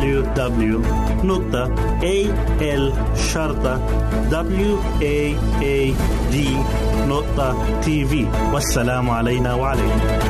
www.al-waad.tv والسلام علينا وعليكم.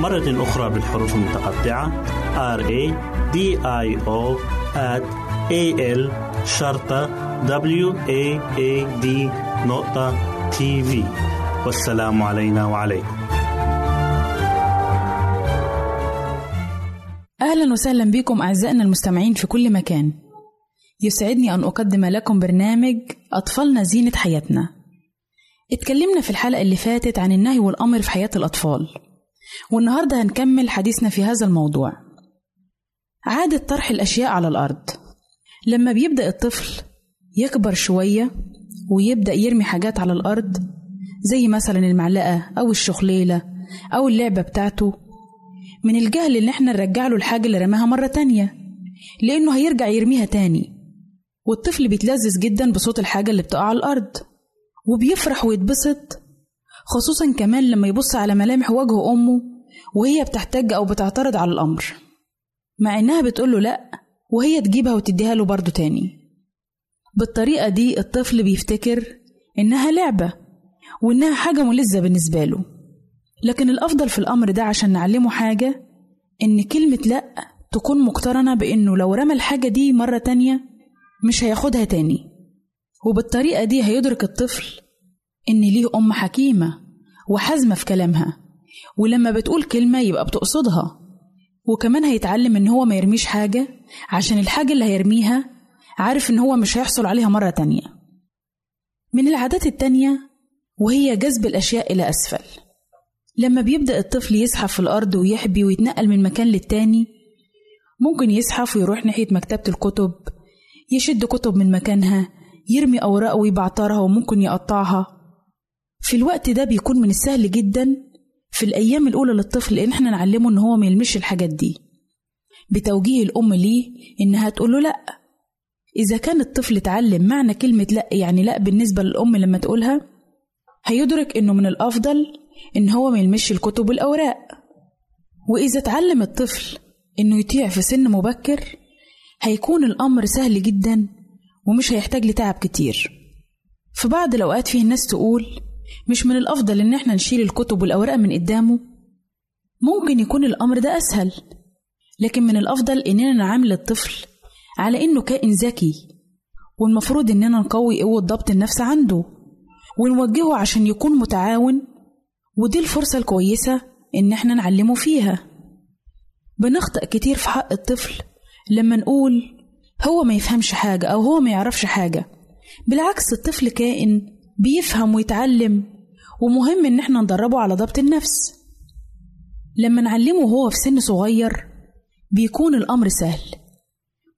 مرة أخرى بالحروف المتقطعة. R A D I O at A L شرطة W A A D نقطة تي في والسلام علينا وعليكم. أهلا وسهلا بكم أعزائنا المستمعين في كل مكان. يسعدني أن أقدم لكم برنامج أطفالنا زينة حياتنا. اتكلمنا في الحلقة اللي فاتت عن النهي والأمر في حياة الأطفال. والنهاردة هنكمل حديثنا في هذا الموضوع. عادة طرح الأشياء على الأرض. لما بيبدأ الطفل يكبر شوية ويبدأ يرمي حاجات على الأرض زي مثلا المعلقة أو الشخليلة أو اللعبة بتاعته من الجهل إن إحنا نرجع له الحاجة اللي رماها مرة تانية لأنه هيرجع يرميها تاني. والطفل بيتلذذ جدا بصوت الحاجة اللي بتقع على الأرض وبيفرح ويتبسط خصوصا كمان لما يبص على ملامح وجه أمه وهي بتحتج أو بتعترض على الأمر مع إنها بتقوله لأ وهي تجيبها وتديها له برضه تاني. بالطريقة دي الطفل بيفتكر إنها لعبة وإنها حاجة ملذة بالنسبة له. لكن الأفضل في الأمر ده عشان نعلمه حاجة إن كلمة لأ تكون مقترنة بإنه لو رمى الحاجة دي مرة تانية مش هياخدها تاني. وبالطريقة دي هيدرك الطفل إن ليه أم حكيمة وحازمة في كلامها ولما بتقول كلمة يبقى بتقصدها وكمان هيتعلم إن هو ما يرميش حاجة عشان الحاجة اللي هيرميها عارف إن هو مش هيحصل عليها مرة تانية. من العادات التانية وهي جذب الأشياء إلى أسفل. لما بيبدأ الطفل يزحف في الأرض ويحبي ويتنقل من مكان للتاني ممكن يزحف ويروح ناحية مكتبة الكتب يشد كتب من مكانها يرمي أوراق ويبعترها وممكن يقطعها. في الوقت ده بيكون من السهل جدا في الأيام الأولى للطفل إن إحنا نعلمه إن هو ما يلمش الحاجات دي. بتوجيه الأم ليه؟ إنها تقوله لأ. إذا كان الطفل اتعلم معنى كلمة لأ يعني لأ بالنسبة للأم لما تقولها هيدرك إنه من الأفضل إن هو ما يلمش الكتب والأوراق. وإذا اتعلم الطفل إنه يطيع في سن مبكر هيكون الأمر سهل جدا ومش هيحتاج لتعب كتير. في بعض الأوقات فيه الناس تقول مش من الأفضل إن إحنا نشيل الكتب والأوراق من قدامه؟ ممكن يكون الأمر ده أسهل لكن من الأفضل إننا نعامل الطفل على إنه كائن ذكي والمفروض إننا نقوي قوة ضبط النفس عنده ونوجهه عشان يكون متعاون ودي الفرصة الكويسة إن إحنا نعلمه فيها. بنخطأ كتير في حق الطفل لما نقول هو ما يفهمش حاجة أو هو ما يعرفش حاجة بالعكس الطفل كائن بيفهم ويتعلم ومهم إن إحنا ندربه على ضبط النفس. لما نعلمه وهو في سن صغير بيكون الأمر سهل.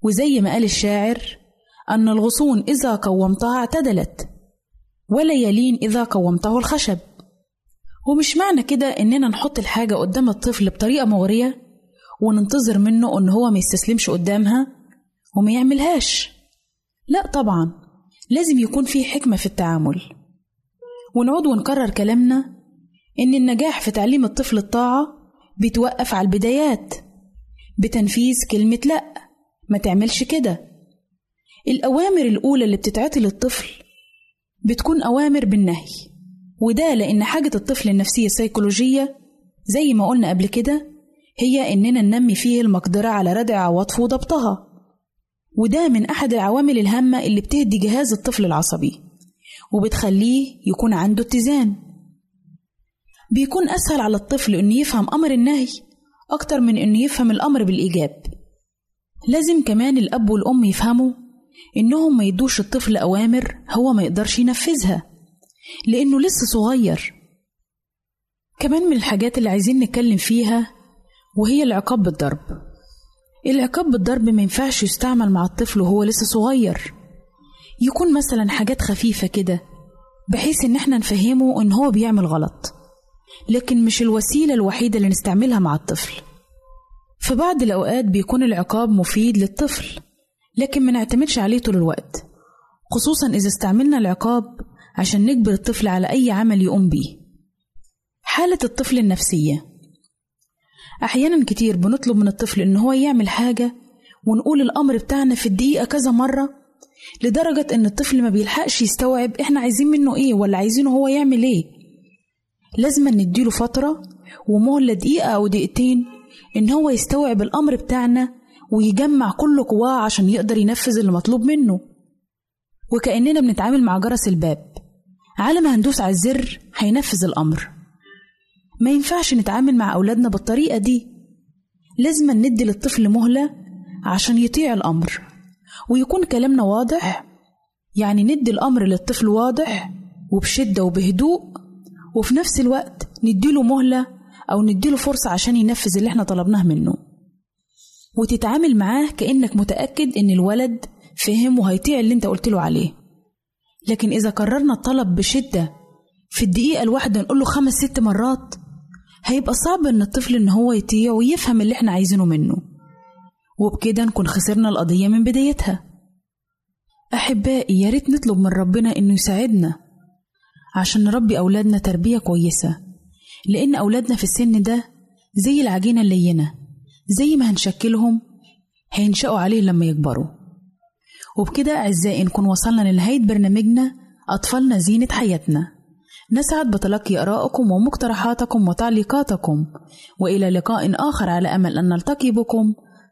وزي ما قال الشاعر أن الغصون إذا قومتها اعتدلت ولا يلين إذا قومته الخشب. ومش معنى كده إننا نحط الحاجة قدام الطفل بطريقة مغرية وننتظر منه إن هو ما يستسلمش قدامها وما يعملهاش. لا طبعا لازم يكون في حكمة في التعامل. ونعود ونكرر كلامنا إن النجاح في تعليم الطفل الطاعة بيتوقف على البدايات بتنفيذ كلمة لأ ما تعملش كده. الأوامر الأولى اللي بتتعطي للطفل بتكون أوامر بالنهي وده لأن حاجة الطفل النفسية السيكولوجية زي ما قلنا قبل كده هي إننا ننمي فيه المقدرة على ردع عواطفه وضبطها وده من أحد العوامل الهامة اللي بتهدي جهاز الطفل العصبي. وبتخليه يكون عنده اتزان. بيكون أسهل على الطفل إنه يفهم أمر النهي أكتر من إنه يفهم الأمر بالإيجاب. لازم كمان الأب والأم يفهموا إنهم ما يدوش الطفل أوامر هو ما يقدرش ينفذها لأنه لسه صغير. كمان من الحاجات اللي عايزين نتكلم فيها وهي العقاب بالضرب. العقاب بالضرب ما ينفعش يستعمل مع الطفل وهو لسه صغير. يكون مثلا حاجات خفيفة كده بحيث إن إحنا نفهمه إن هو بيعمل غلط. لكن مش الوسيلة الوحيدة اللي نستعملها مع الطفل. في بعض الأوقات بيكون العقاب مفيد للطفل لكن ما نعتمدش عليه طول الوقت. خصوصا إذا استعملنا العقاب عشان نجبر الطفل على أي عمل يقوم بيه. حالة الطفل النفسية. أحيانا كتير بنطلب من الطفل إن هو يعمل حاجة ونقول الأمر بتاعنا في الدقيقة كذا مرة لدرجة إن الطفل ما بيلحقش يستوعب إحنا عايزين منه إيه ولا عايزينه هو يعمل إيه. لازم نديله فترة ومهلة دقيقة أو دقيقتين إن هو يستوعب الأمر بتاعنا ويجمع كل قواه عشان يقدر ينفذ اللي مطلوب منه. وكأننا بنتعامل مع جرس الباب. على ما هندوس على الزر هينفذ الأمر. ما ينفعش نتعامل مع أولادنا بالطريقة دي. لازم ندي للطفل مهلة عشان يطيع الأمر. ويكون كلامنا واضح؟ يعني ندي الأمر للطفل واضح وبشدة وبهدوء وفي نفس الوقت نديله مهلة أو نديله فرصة عشان ينفذ اللي إحنا طلبناه منه. وتتعامل معاه كأنك متأكد إن الولد فهم وهيطيع اللي أنت قلت له عليه. لكن إذا كررنا الطلب بشدة في الدقيقة الواحدة نقول له خمس ست مرات هيبقى صعب إن الطفل إن هو يطيع ويفهم اللي إحنا عايزينه منه. وبكده نكون خسرنا القضية من بدايتها. أحبائي يا ريت نطلب من ربنا إنه يساعدنا عشان نربي أولادنا تربية كويسة لأن أولادنا في السن ده زي العجينة اللينة زي ما هنشكلهم هينشأوا عليه لما يكبروا. وبكده أعزائي نكون وصلنا لنهاية برنامجنا أطفالنا زينة حياتنا. نسعد بتلقي آرائكم ومقترحاتكم وتعليقاتكم وإلى لقاء آخر على أمل أن نلتقي بكم.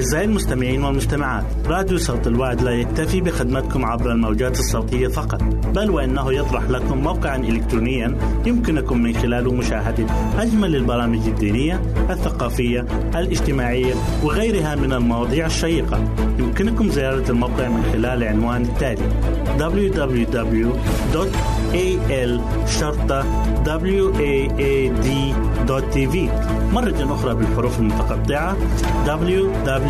أعزائي المستمعين والمجتمعات راديو صوت الوعد لا يكتفي بخدمتكم عبر الموجات الصوتية فقط بل وإنه يطرح لكم موقعا إلكترونيا يمكنكم من خلاله مشاهدة أجمل البرامج الدينية الثقافية الاجتماعية وغيرها من المواضيع الشيقة. يمكنكم زيارة الموقع من خلال العنوان التالي www.al-waad.tv مرة أخرى بالحروف المتقطعة www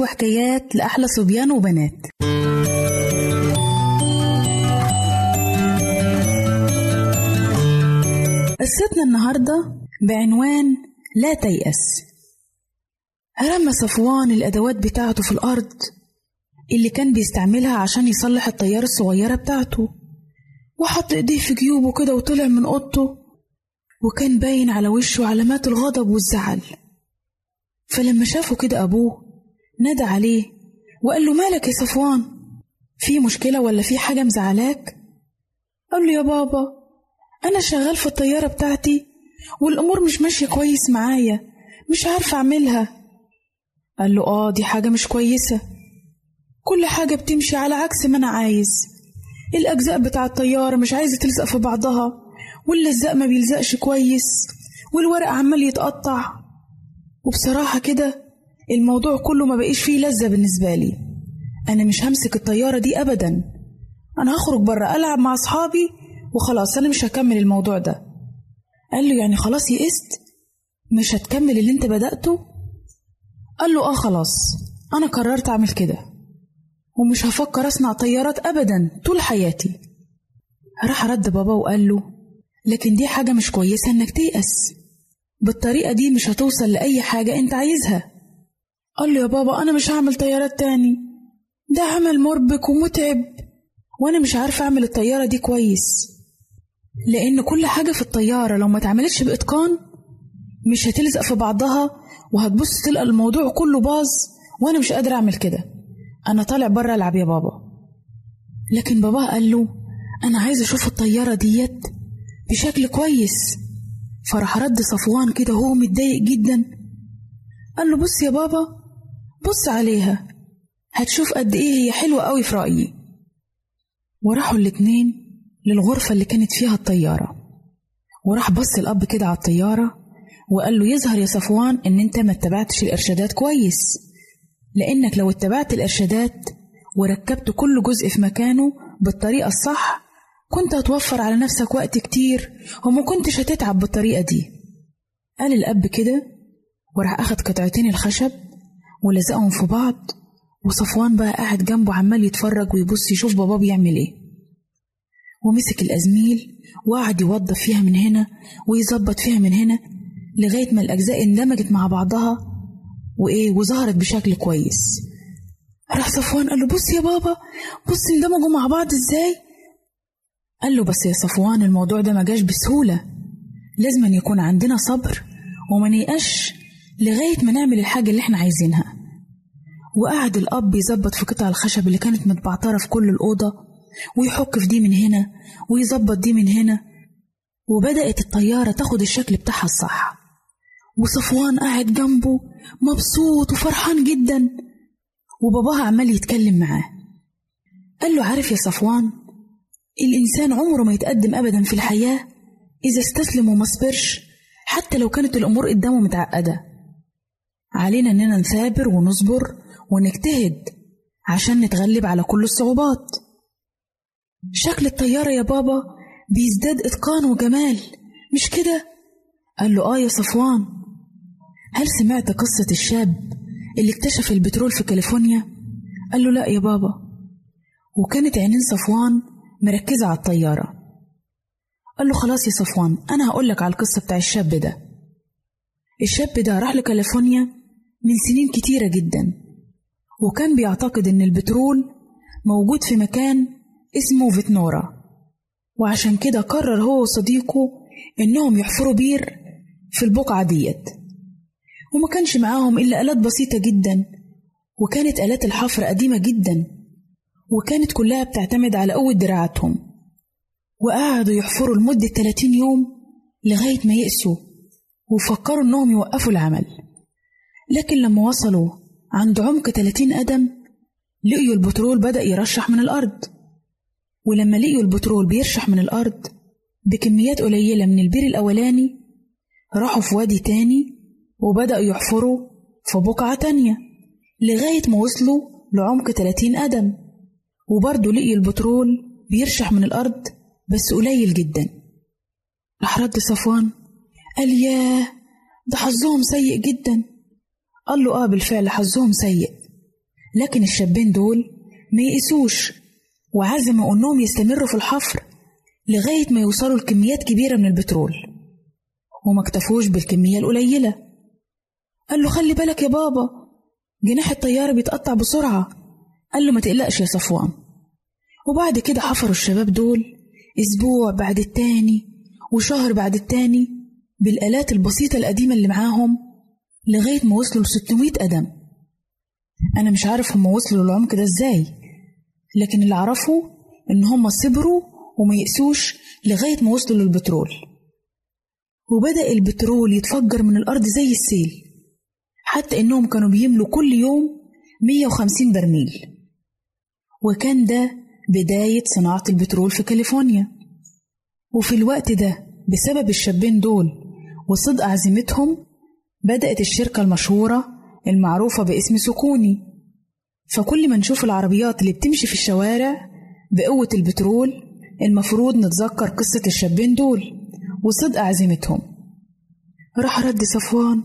وحكايات لأحلى صبيان وبنات. قصتنا النهاردة بعنوان لا تيأس. رمى صفوان الأدوات بتاعته في الأرض اللي كان بيستعملها عشان يصلح الطيارة الصغيرة بتاعته. وحط إيديه في جيوبه كده وطلع من أوضته. وكان باين على وشه علامات الغضب والزعل. فلما شافه كده أبوه نادى عليه وقال له مالك يا صفوان؟ في مشكلة ولا في حاجة مزعلاك؟ قال له يا بابا أنا شغال في الطيارة بتاعتي والأمور مش ماشية كويس معايا مش عارفة أعملها. قال له آه دي حاجة مش كويسة. كل حاجة بتمشي على عكس ما أنا عايز. الأجزاء بتاع الطيارة مش عايزة تلزق في بعضها واللزق ما بيلزقش كويس والورق عمال يتقطع. وبصراحة كده الموضوع كله ما بقيش فيه لذة بالنسبة لي. أنا مش همسك الطيارة دي أبدا. أنا هخرج برا ألعب مع أصحابي وخلاص أنا مش هكمل الموضوع ده. قال له يعني خلاص يئست مش هتكمل اللي أنت بدأته؟ قال له آه خلاص أنا قررت أعمل كده. ومش هفكر أصنع طيارات أبدا طول حياتي. راح رد بابا وقال له لكن دي حاجة مش كويسة إنك تيأس. بالطريقة دي مش هتوصل لأي حاجة أنت عايزها. قال له يا بابا أنا مش هعمل طيارات تاني. ده عمل مربك ومتعب. وأنا مش عارفة أعمل الطيارة دي كويس. لأن كل حاجة في الطيارة لو ما اتعملتش بإتقان مش هتلزق في بعضها وهتبص تلقى الموضوع كله باظ وأنا مش قادرة أعمل كده. أنا طالع بره ألعب يا بابا. لكن بابا قال له أنا عايز أشوف الطيارة ديت بشكل كويس. فراح رد صفوان كده وهو متضايق جدا. قال له بص يا بابا بص عليها. هتشوف قد إيه هي حلوة قوي في رأيي. وراحوا الاتنين للغرفة اللي كانت فيها الطيارة. وراح بص الأب كده على الطيارة وقال له يظهر يا صفوان إن أنت ما اتبعتش الإرشادات كويس. لأنك لو اتبعت الإرشادات وركبت كل جزء في مكانه بالطريقة الصح كنت هتوفر على نفسك وقت كتير وما كنتش هتتعب بالطريقة دي. قال الأب كده وراح أخد قطعتين الخشب ولزقهم في بعض. وصفوان بقى قاعد جنبه عمال يتفرج ويبص يشوف باباه بيعمل إيه. ومسك الأزميل وقعد يوضب فيها من هنا ويظبط فيها من هنا لغاية ما الأجزاء اندمجت مع بعضها وإيه وظهرت بشكل كويس. راح صفوان قال له بص يا بابا بص اندمجوا مع بعض إزاي؟ قال له بس يا صفوان الموضوع ده ما جاش بسهولة. لازم أن يكون عندنا صبر وما نيقش لغاية ما نعمل الحاجة اللي إحنا عايزينها. وقعد الأب يظبط في قطع الخشب اللي كانت متبعترة في كل الأوضة ويحك في دي من هنا ويظبط دي من هنا. وبدأت الطيارة تاخد الشكل بتاعها الصح. وصفوان قاعد جنبه مبسوط وفرحان جدا. وباباها عمال يتكلم معاه. قال له عارف يا صفوان الإنسان عمره ما يتقدم أبدا في الحياة إذا استسلم وما صبرش حتى لو كانت الأمور قدامه متعقدة. علينا إننا نثابر ونصبر ونجتهد عشان نتغلب على كل الصعوبات. شكل الطيارة يا بابا بيزداد إتقان وجمال مش كده؟ قال له آه يا صفوان. هل سمعت قصة الشاب اللي اكتشف البترول في كاليفورنيا؟ قال له لا يا بابا. وكانت عينين صفوان مركزة على الطيارة. قال له خلاص يا صفوان أنا هقولك على القصة بتاع الشاب ده. الشاب ده راح لكاليفورنيا من سنين كتيرة جدا. وكان بيعتقد إن البترول موجود في مكان اسمه فيتنورا. وعشان كده قرر هو وصديقه إنهم يحفروا بير في البقعة ديت. وما كانش معاهم إلا آلات بسيطة جدا وكانت آلات الحفر قديمة جدا وكانت كلها بتعتمد على قوة دراعاتهم. وقعدوا يحفروا لمدة 30 يوم لغاية ما يأسوا وفكروا إنهم يوقفوا العمل. لكن لما وصلوا عند عمق 30 قدم لقيوا البترول بدأ يرشح من الأرض. ولما لقيوا البترول بيرشح من الأرض بكميات قليلة من البير الأولاني راحوا في وادي تاني وبدأوا يحفروا في بقعة تانية لغاية ما وصلوا لعمق 30 قدم وبرضه لقيوا البترول بيرشح من الأرض بس قليل جدا. راح رد صفوان قال ياه ده حظهم سيء جدا. قال له آه بالفعل حظهم سيء. لكن الشابين دول ما يقسوش وعزموا إنهم يستمروا في الحفر لغاية ما يوصلوا لكميات كبيرة من البترول. وما اكتفوش بالكمية القليلة. قال له خلي بالك يا بابا جناح الطيارة بيتقطع بسرعة. قال له ما تقلقش يا صفوان. وبعد كده حفروا الشباب دول أسبوع بعد التاني وشهر بعد التاني بالآلات البسيطة القديمة اللي معاهم. لغاية ما وصلوا لستمية قدم. أنا مش عارف هم وصلوا للعمق ده إزاي لكن اللي أعرفه إن هم صبروا وما يأسوش لغاية ما وصلوا للبترول. وبدأ البترول يتفجر من الأرض زي السيل حتى إنهم كانوا بيملوا كل يوم 150 برميل. وكان ده بداية صناعة البترول في كاليفورنيا. وفي الوقت ده بسبب الشابين دول وصدق عزيمتهم بدأت الشركة المشهورة المعروفة باسم سكوني. فكل ما نشوف العربيات اللي بتمشي في الشوارع بقوة البترول المفروض نتذكر قصة الشابين دول وصدق عزيمتهم. راح رد صفوان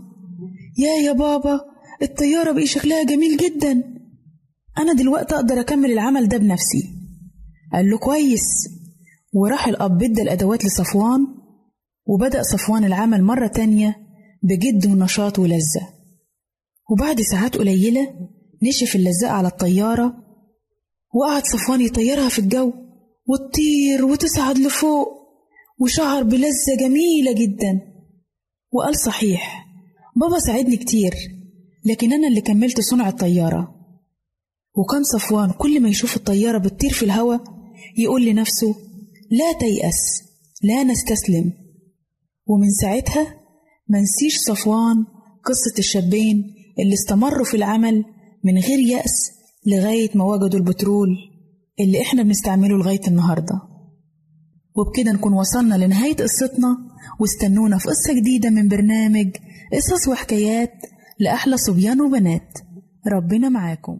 يا يا بابا الطيارة بقي شكلها جميل جدا. أنا دلوقتي أقدر أكمل العمل ده بنفسي. قال له كويس. وراح الأب ادى الأدوات لصفوان وبدأ صفوان العمل مرة تانية بجد ونشاط ولذة. وبعد ساعات قليلة نشف اللزاق على الطيارة وقعد صفوان يطيرها في الجو وتطير وتصعد لفوق وشعر بلذة جميلة جدا. وقال صحيح بابا ساعدني كتير لكن أنا اللي كملت صنع الطيارة. وكان صفوان كل ما يشوف الطيارة بتطير في الهواء يقول لنفسه لا تيأس لا نستسلم. ومن ساعتها منسيش صفوان قصة الشابين اللي استمروا في العمل من غير يأس لغاية ما وجدوا البترول اللي إحنا بنستعمله لغاية النهاردة. وبكده نكون وصلنا لنهاية قصتنا واستنونا في قصة جديدة من برنامج قصص وحكايات لأحلى صبيان وبنات. ربنا معاكم.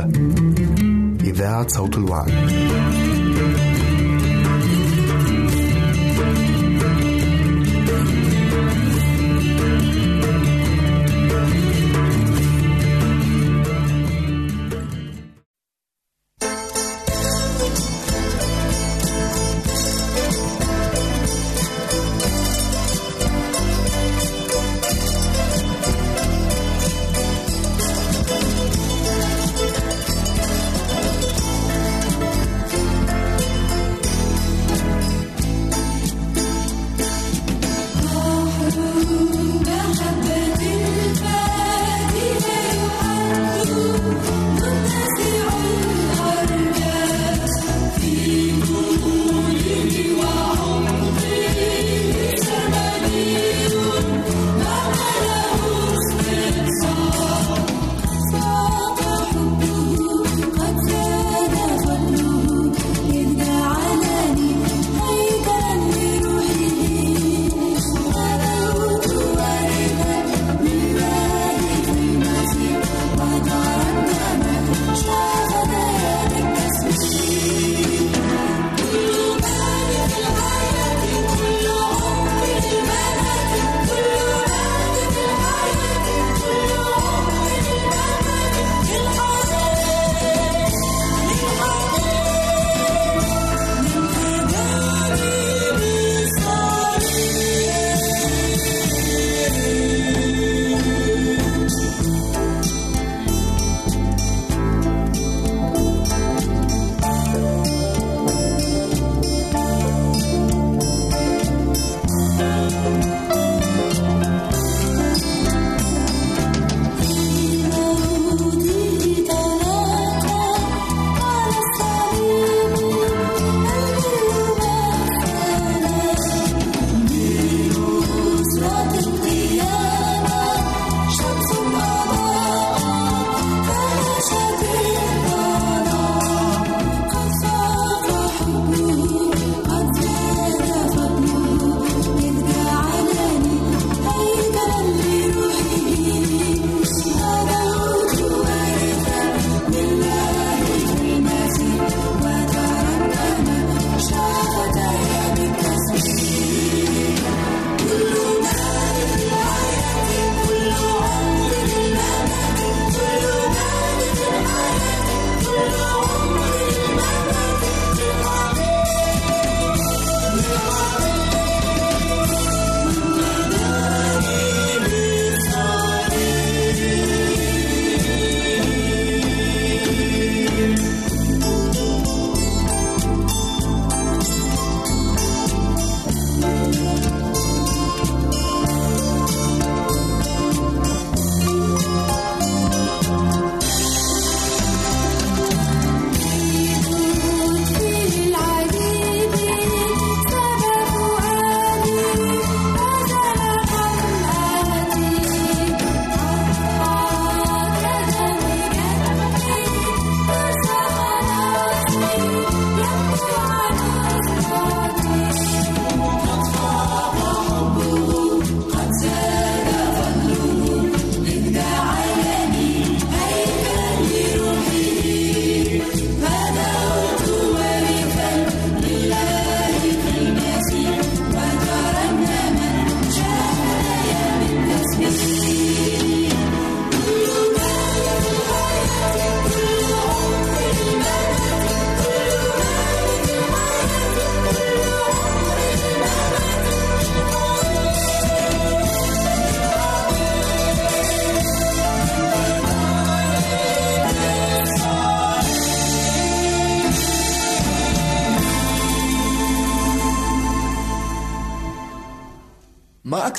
تستمعون إلى إذاعة صوت الوعد.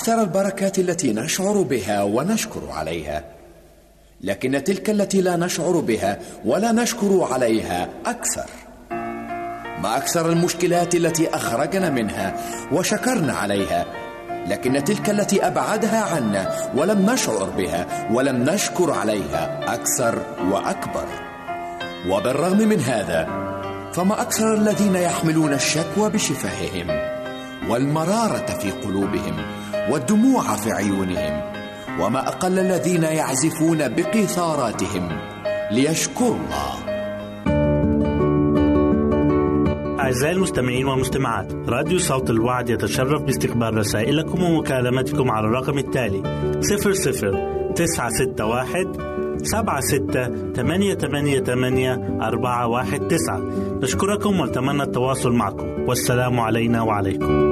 ما أكثر البركات التي نشعر بها ونشكر عليها. لكن تلك التي لا نشعر بها ولا نشكر عليها أكثر. ما أكثر المشكلات التي أخرجنا منها وشكرنا عليها. لكن تلك التي أبعدها عنا ولم نشعر بها ولم نشكر عليها أكثر وأكبر. وبالرغم من هذا فما أكثر الذين يحملون الشكوى بشفاههم والمرارة في قلوبهم والدموع في عيونهم وما أقل الذين يعزفون بقيثاراتهم ليشكروا الله. أعزائي المستمعين والمستمعات راديو صوت الوعد يتشرف باستقبال رسائلكم ومكالمتكم على الرقم التالي 00 961 سبعة ستة ثمانية ثمانية ثمانية أربعة واحد تسعة. نشكركم ونتمنى التواصل معكم. والسلام علينا وعليكم.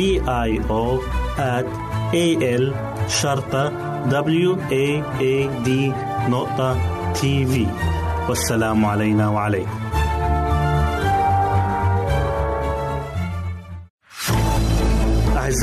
D I O at A L شرطة W A A D نقطة تي في والسلام علينا وعليكم.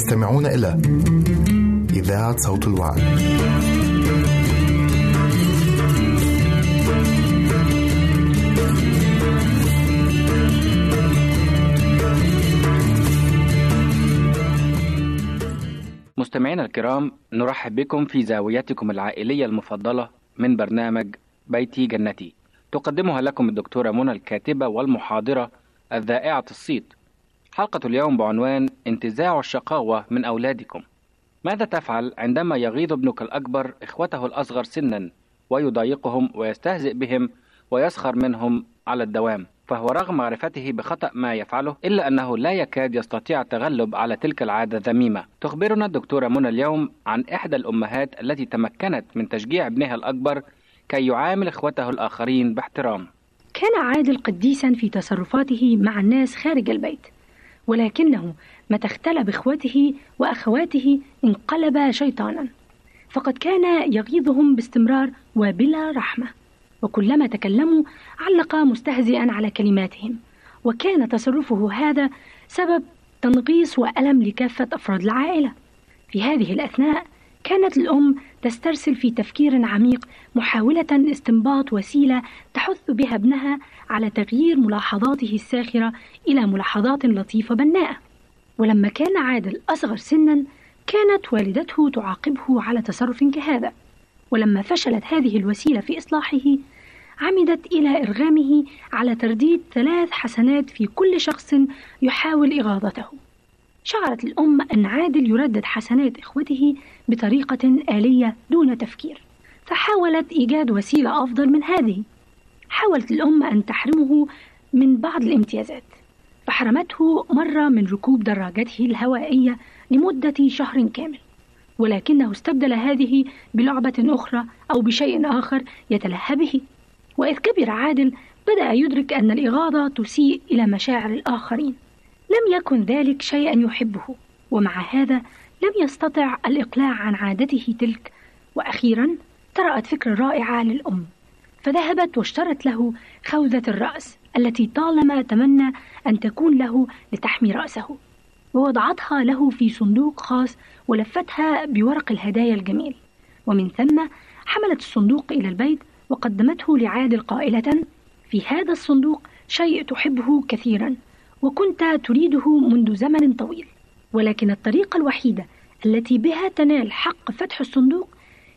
تستمعون إلى إذاعة صوت الوعد. مستمعينا الكرام نرحب بكم في زاويتكم العائلية المفضلة من برنامج بيتي جنتي تقدمها لكم الدكتورة منى الكاتبة والمحاضرة الذائعة الصيت حلقة اليوم بعنوان انتزاع الشقاوة من أولادكم. ماذا تفعل عندما يغيظ ابنك الأكبر إخوته الأصغر سنا ويضايقهم ويستهزئ بهم ويسخر منهم على الدوام؟ فهو رغم معرفته بخطأ ما يفعله إلا أنه لا يكاد يستطيع التغلب على تلك العادة الذميمة تخبرنا الدكتورة منى اليوم عن إحدى الأمهات التي تمكنت من تشجيع ابنها الأكبر كي يعامل إخوته الآخرين باحترام. كان عادل قديسا في تصرفاته مع الناس خارج البيت. ولكنه متى اختلى باخوته وأخواته انقلب شيطانا. فقد كان يغيظهم باستمرار وبلا رحمة. وكلما تكلموا علق مستهزئا على كلماتهم. وكان تصرفه هذا سبب تنغيص وألم لكافة أفراد العائلة. في هذه الأثناء كانت الأم تسترسل في تفكير عميق محاولة استنباط وسيلة تحث بها ابنها على تغيير ملاحظاته الساخرة إلى ملاحظات لطيفة بناءة. ولما كان عادل أصغر سنا كانت والدته تعاقبه على تصرف كهذا. ولما فشلت هذه الوسيلة في إصلاحه عمدت إلى إرغامه على ترديد ثلاث حسنات في كل شخص يحاول إغاظته. شعرت الأم أن عادل يردد حسنات إخوته بطريقة آلية دون تفكير فحاولت إيجاد وسيلة أفضل من هذه. حاولت الأم أن تحرمه من بعض الامتيازات فحرمته مرة من ركوب دراجته الهوائية لمدة شهر كامل ولكنه استبدل هذه بلعبة أخرى أو بشيء آخر يتلهى به. وإذ كبر عادل بدأ يدرك أن الإغاظة تسيء إلى مشاعر الآخرين. لم يكن ذلك شيئا يحبه ومع هذا لم يستطع الإقلاع عن عادته تلك. وأخيرا طرأت فكرة رائعة للأم فذهبت واشترت له خوذة الرأس التي طالما تمنى أن تكون له لتحمي رأسه. ووضعتها له في صندوق خاص ولفتها بورق الهدايا الجميل. ومن ثم حملت الصندوق إلى البيت وقدمته لعادل قائلة في هذا الصندوق شيء تحبه كثيرا. وكنت تريده منذ زمن طويل ولكن الطريقة الوحيدة التي بها تنال حق فتح الصندوق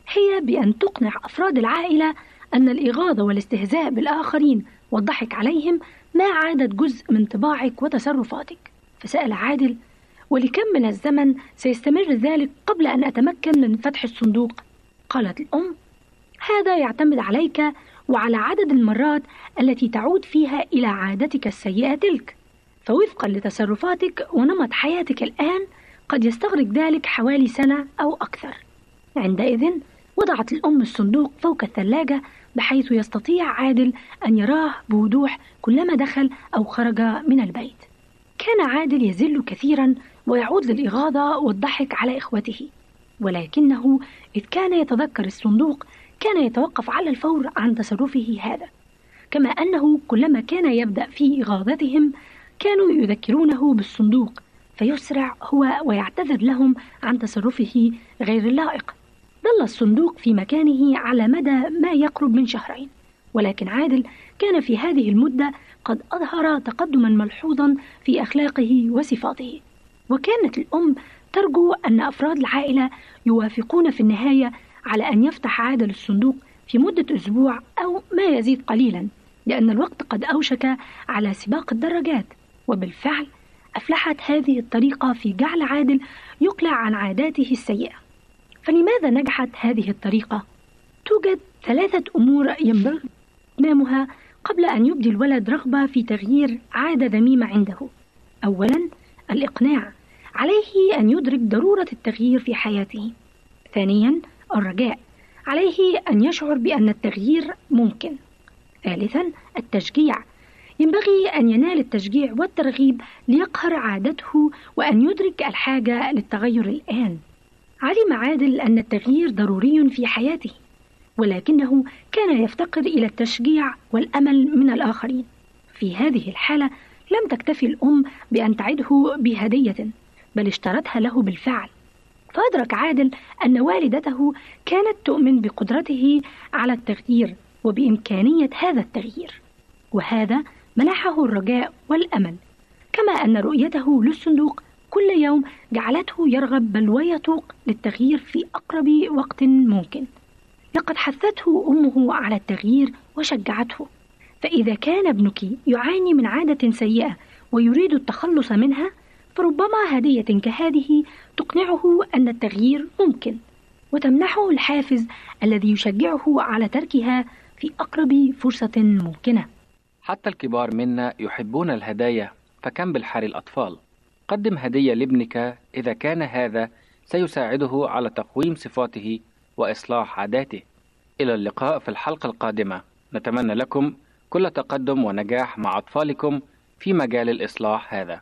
هي بأن تقنع أفراد العائلة أن الإغاظة والاستهزاء بالآخرين والضحك عليهم ما عادت جزء من طباعك وتصرفاتك. فسأل عادل ولكم من الزمن سيستمر ذلك قبل أن أتمكن من فتح الصندوق؟ قالت الأم هذا يعتمد عليك وعلى عدد المرات التي تعود فيها إلى عادتك السيئة تلك. فوفقا لتصرفاتك ونمط حياتك الآن قد يستغرق ذلك حوالي سنة أو أكثر. عندئذ وضعت الأم الصندوق فوق الثلاجة بحيث يستطيع عادل أن يراه بوضوح كلما دخل أو خرج من البيت. كان عادل يزل كثيرا ويعود للإغاظة والضحك على إخوته. ولكنه إذ كان يتذكر الصندوق كان يتوقف على الفور عن تصرفه هذا. كما أنه كلما كان يبدأ في إغاظتهم كانوا يذكرونه بالصندوق فيسرع هو ويعتذر لهم عن تصرفه غير اللائق. ظل الصندوق في مكانه على مدى ما يقرب من شهرين ولكن عادل كان في هذه المدة قد أظهر تقدما ملحوظا في أخلاقه وصفاته. وكانت الأم ترجو أن أفراد العائلة يوافقون في النهاية على أن يفتح عادل الصندوق في مدة أسبوع أو ما يزيد قليلا لأن الوقت قد أوشك على سباق الدراجات. وبالفعل أفلحت هذه الطريقة في جعل عادل يقلع عن عاداته السيئة فلماذا نجحت هذه الطريقة؟ توجد ثلاثة أمور ينبغي إتمامها قبل أن يبدي الولد رغبة في تغيير عادة ذميمة عنده. أولاً الإقناع، عليه أن يدرك ضرورة التغيير في حياته. ثانياً الرجاء، عليه أن يشعر بأن التغيير ممكن. ثالثاً التشجيع، ينبغي أن ينال التشجيع والترغيب ليقهر عادته وأن يدرك الحاجة للتغير الآن. علم عادل أن التغيير ضروري في حياته ولكنه كان يفتقر إلى التشجيع والأمل من الآخرين. في هذه الحالة لم تكتفي الأم بأن تعده بهدية بل اشترتها له بالفعل. فأدرك عادل أن والدته كانت تؤمن بقدرته على التغيير وبإمكانية هذا التغيير. وهذا منحه الرجاء والأمل. كما أن رؤيته للصندوق كل يوم جعلته يرغب بل ويتوق للتغيير في أقرب وقت ممكن. لقد حثته أمه على التغيير وشجعته. فإذا كان ابنك يعاني من عادة سيئة ويريد التخلص منها فربما هدية كهذه تقنعه أن التغيير ممكن. وتمنحه الحافز الذي يشجعه على تركها في أقرب فرصة ممكنة. حتى الكبار منا يحبون الهدايا فكم بالحر الأطفال قدم هدية لابنك إذا كان هذا سيساعده على تقويم صفاته وإصلاح عاداته. إلى اللقاء في الحلقة القادمة. نتمنى لكم كل تقدم ونجاح مع أطفالكم في مجال الإصلاح هذا.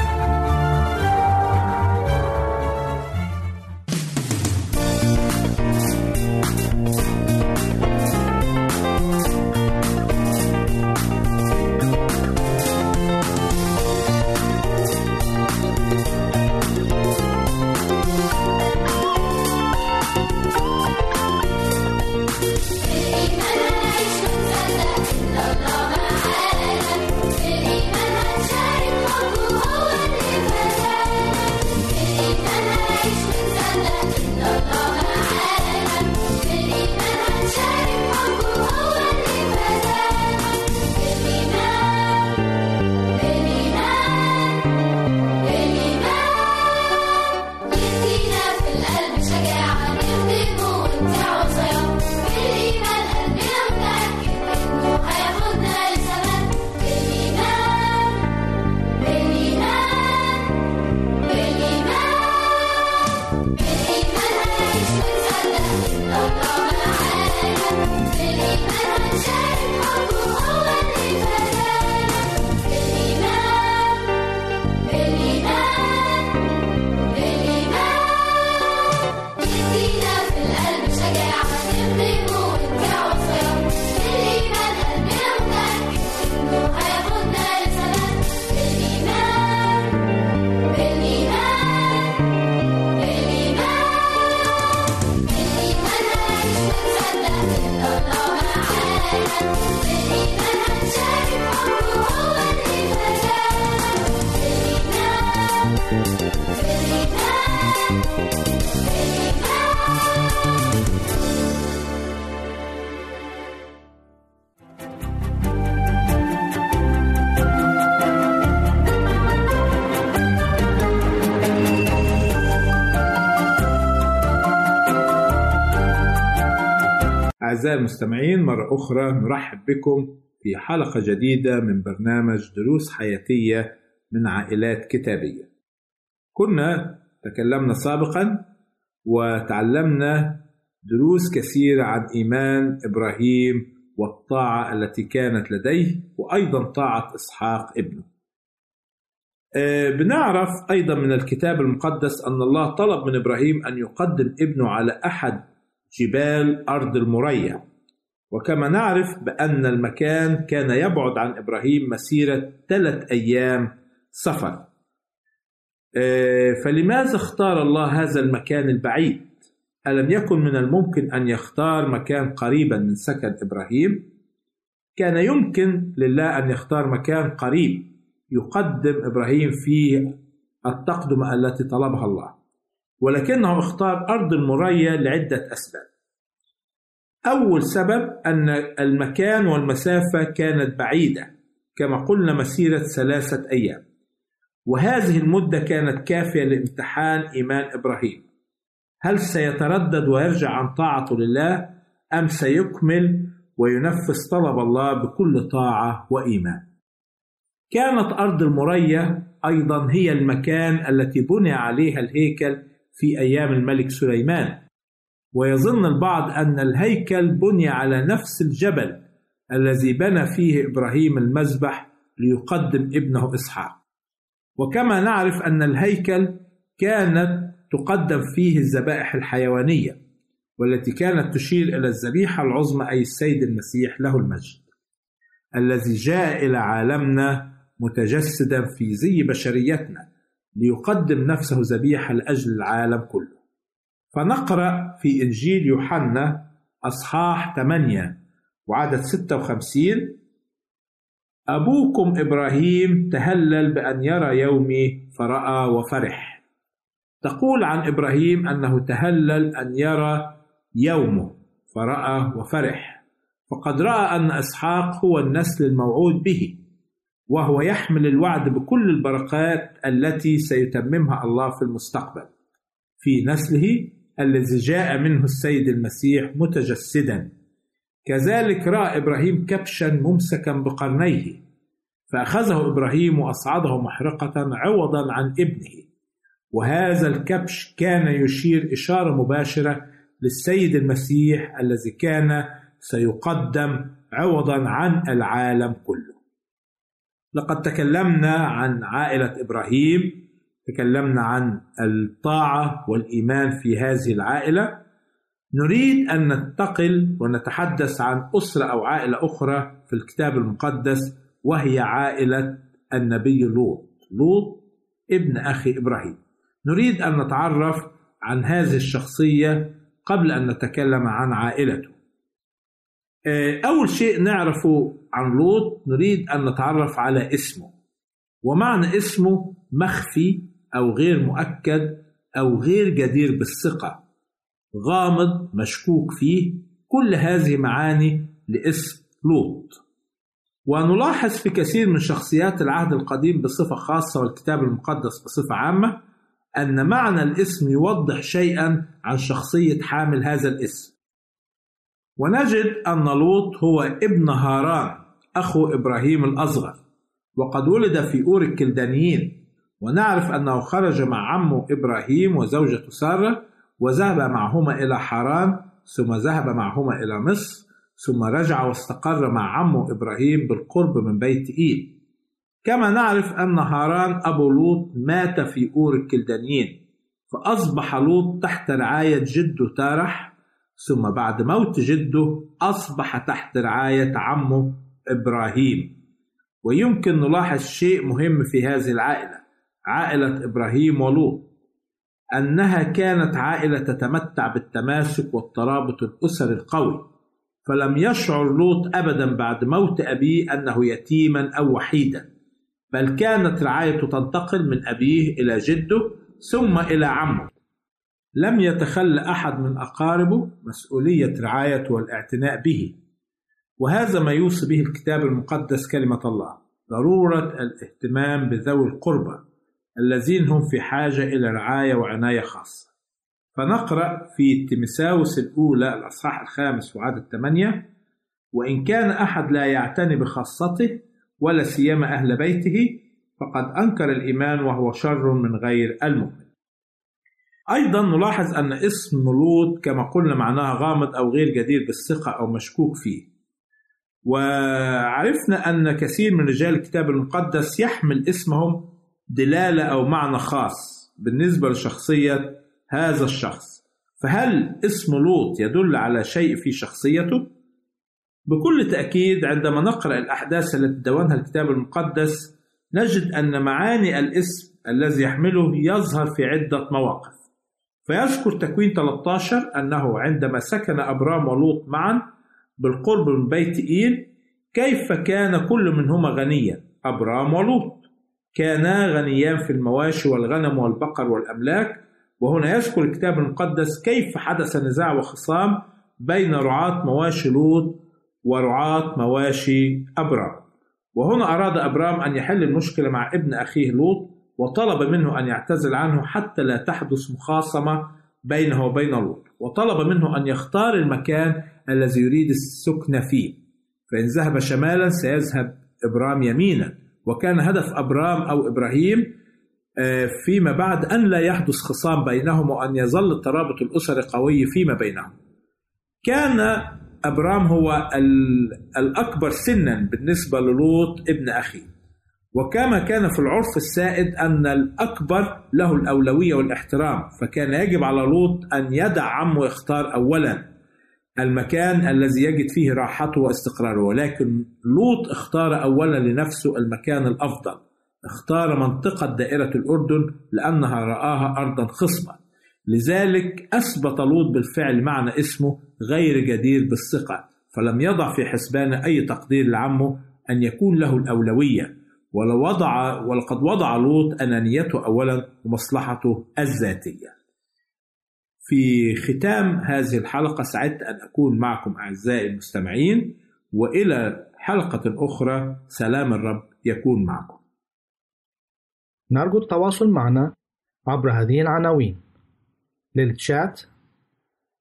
أعزائي المستمعين مرة أخرى نرحب بكم في حلقة جديدة من برنامج دروس حياتية من عائلات كتابية. كنا تكلمنا سابقا وتعلمنا دروس كثيرة عن إيمان إبراهيم والطاعة التي كانت لديه وأيضا طاعة إسحاق ابنه. آه، بنعرف أيضا من الكتاب المقدس أن الله طلب من إبراهيم أن يقدم ابنه على أحد جبال أرض المريع وكما نعرف بأن المكان كان يبعد عن إبراهيم مسيرة ثلاث أيام سفر. آه، فلماذا اختار الله هذا المكان البعيد؟ ألم يكن من الممكن أن يختار مكان قريبا من سكن إبراهيم؟ كان يمكن لله أن يختار مكان قريب يقدم إبراهيم فيه التقدمة التي طلبها الله ولكنه اختار أرض المريا لعدة أسباب. أول سبب أن المكان والمسافة كانت بعيدة كما قلنا مسيرة ثلاثة أيام. وهذه المدة كانت كافية لامتحان إيمان إبراهيم. هل سيتردد ويرجع عن طاعته لله أم سيكمل وينفذ طلب الله بكل طاعة وإيمان؟ كانت أرض المريا أيضا هي المكان التي بني عليها الهيكل في أيام الملك سليمان. ويظن البعض أن الهيكل بني على نفس الجبل الذي بنى فيه إبراهيم المذبح ليقدم ابنه إسحاق. وكما نعرف أن الهيكل كانت تقدم فيه الذبائح الحيوانية والتي كانت تشير إلى الذبيحة العظمى أي السيد المسيح له المجد الذي جاء إلى عالمنا متجسدا في زي بشريتنا ليقدم نفسه ذبيحة لأجل العالم كله. فنقرأ في إنجيل يوحنا أصحاح 8 وعدد 56 أبوكم إبراهيم تهلل بأن يرى يومي فرأى وفرح. تقول عن إبراهيم أنه تهلل أن يرى يومه فرأى وفرح. فقد رأى أن إسحاق هو النسل الموعود به وهو يحمل الوعد بكل البركات التي سيتممها الله في المستقبل. في نسله الذي جاء منه السيد المسيح متجسدا. كذلك رأى إبراهيم كبشا ممسكا بقرنيه فأخذه إبراهيم وأصعده محرقة عوضا عن ابنه. وهذا الكبش كان يشير إشارة مباشرة للسيد المسيح الذي كان سيقدم عوضا عن العالم كله. لقد تكلمنا عن عائلة إبراهيم تكلمنا عن الطاعة والإيمان في هذه العائلة نريد أن ننتقل ونتحدث عن أسرة أو عائلة أخرى في الكتاب المقدس وهي عائلة النبي لوط. لوط ابن أخي إبراهيم. نريد أن نتعرف عن هذه الشخصية قبل أن نتكلم عن عائلته. أول شيء نعرفه عن لوط نريد أن نتعرف على اسمه. ومعنى اسمه مخفي أو غير مؤكد أو غير جدير بالثقة. غامض مشكوك فيه كل هذه معاني لاسم لوط. ونلاحظ في كثير من شخصيات العهد القديم بصفة خاصة والكتاب المقدس بصفة عامة أن معنى الاسم يوضح شيئا عن شخصية حامل هذا الاسم ونجد أن لوط هو ابن هاران أخو إبراهيم الأصغر وقد ولد في أور الكلدانيين. ونعرف أنه خرج مع عمه إبراهيم وزوجته سارة وذهب معهما إلى حران ثم ذهب معهما إلى مصر ثم رجع واستقر مع عمه إبراهيم بالقرب من بيت إيل كما نعرف أن هاران أبو لوط مات في أور الكلدانيين فأصبح لوط تحت رعاية جده تارح ثم بعد موت جده أصبح تحت رعاية عمه إبراهيم. ويمكن نلاحظ شيء مهم في هذه العائلة. عائلة إبراهيم ولوط أنها كانت عائلة تتمتع بالتماسك والترابط الأسري القوي فلم يشعر لوط أبدا بعد موت أبيه أنه يتيما أو وحيدا بل كانت رعايته تنتقل من أبيه إلى جده ثم إلى عمه. لم يتخلى أحد من أقاربه مسؤولية رعايته والاعتناء به. وهذا ما يوصي به الكتاب المقدس كلمة الله ضرورة الاهتمام بذوي القربى. الذين هم في حاجة إلى رعاية وعناية خاصة. فنقرأ في تيمساوس الأولى الأصحاح الخامس وعدد ثمانية وإن كان أحد لا يعتني بخاصته ولا سيما أهل بيته فقد أنكر الإيمان وهو شر من غير المؤمن. أيضا نلاحظ أن اسم لوط كما قلنا معناها غامض أو غير جدير بالثقة أو مشكوك فيه. وعرفنا أن كثير من رجال الكتاب المقدس يحمل اسمهم دلالة أو معنى خاص بالنسبة لشخصية هذا الشخص. فهل اسم لوط يدل على شيء في شخصيته؟ بكل تأكيد عندما نقرأ الأحداث التي دونها الكتاب المقدس نجد أن معاني الاسم الذي يحمله يظهر في عدة مواقف. فيذكر تكوين 13 أنه عندما سكن أبرام ولوط معا بالقرب من بيت إيل كيف كان كل منهما غنيا؟ أبرام ولوط. كانا غنيان في المواشي والغنم والبقر والأملاك وهنا يذكر الكتاب المقدس كيف حدث نزاع وخصام بين رعاة مواشي لوط ورعاة مواشي أبرام. وهنا أراد أبرام أن يحل المشكلة مع ابن أخيه لوط وطلب منه أن يعتزل عنه حتى لا تحدث مخاصمة بينه وبين لوط. وطلب منه أن يختار المكان الذي يريد السكن فيه. فإن ذهب شمالا سيذهب إبرام يمينا. وكان هدف أبرام أو إبراهيم فيما بعد أن لا يحدث خصام بينهم وأن يظل الترابط الأسري قوي فيما بينهم. كان أبرام هو الأكبر سنا بالنسبة للوط ابن أخيه وكما كان في العرف السائد أن الأكبر له الأولوية والإحترام فكان يجب على لوط أن يدع عمه يختار أولا. المكان الذي يجد فيه راحته واستقراره. ولكن لوط اختار أولا لنفسه المكان الأفضل. اختار منطقة دائرة الأردن لأنها رآها أرضا خصبة لذلك أثبت لوط بالفعل معنى اسمه غير جدير بالثقة. فلم يضع في حسبانه أي تقدير لعمه أن يكون له الأولوية. ولو وضع ولقد وضع لوط أنانيته أولا ومصلحته الذاتية. في ختام هذه الحلقة سعدت أن أكون معكم أعزائي المستمعين وإلى حلقة أخرى سلام الرب يكون معكم. نرجو التواصل معنا عبر هذه العناوين. للتشات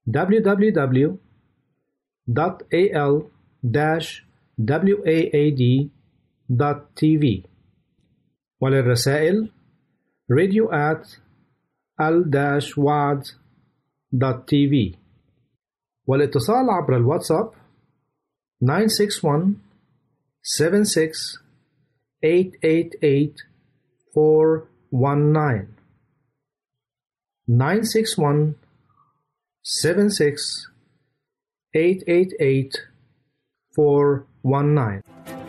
www.al-waad.tv وللرسائل radio at al-waad.tv والاتصال عبر الواتساب 961 76 888 419 961 76 888 419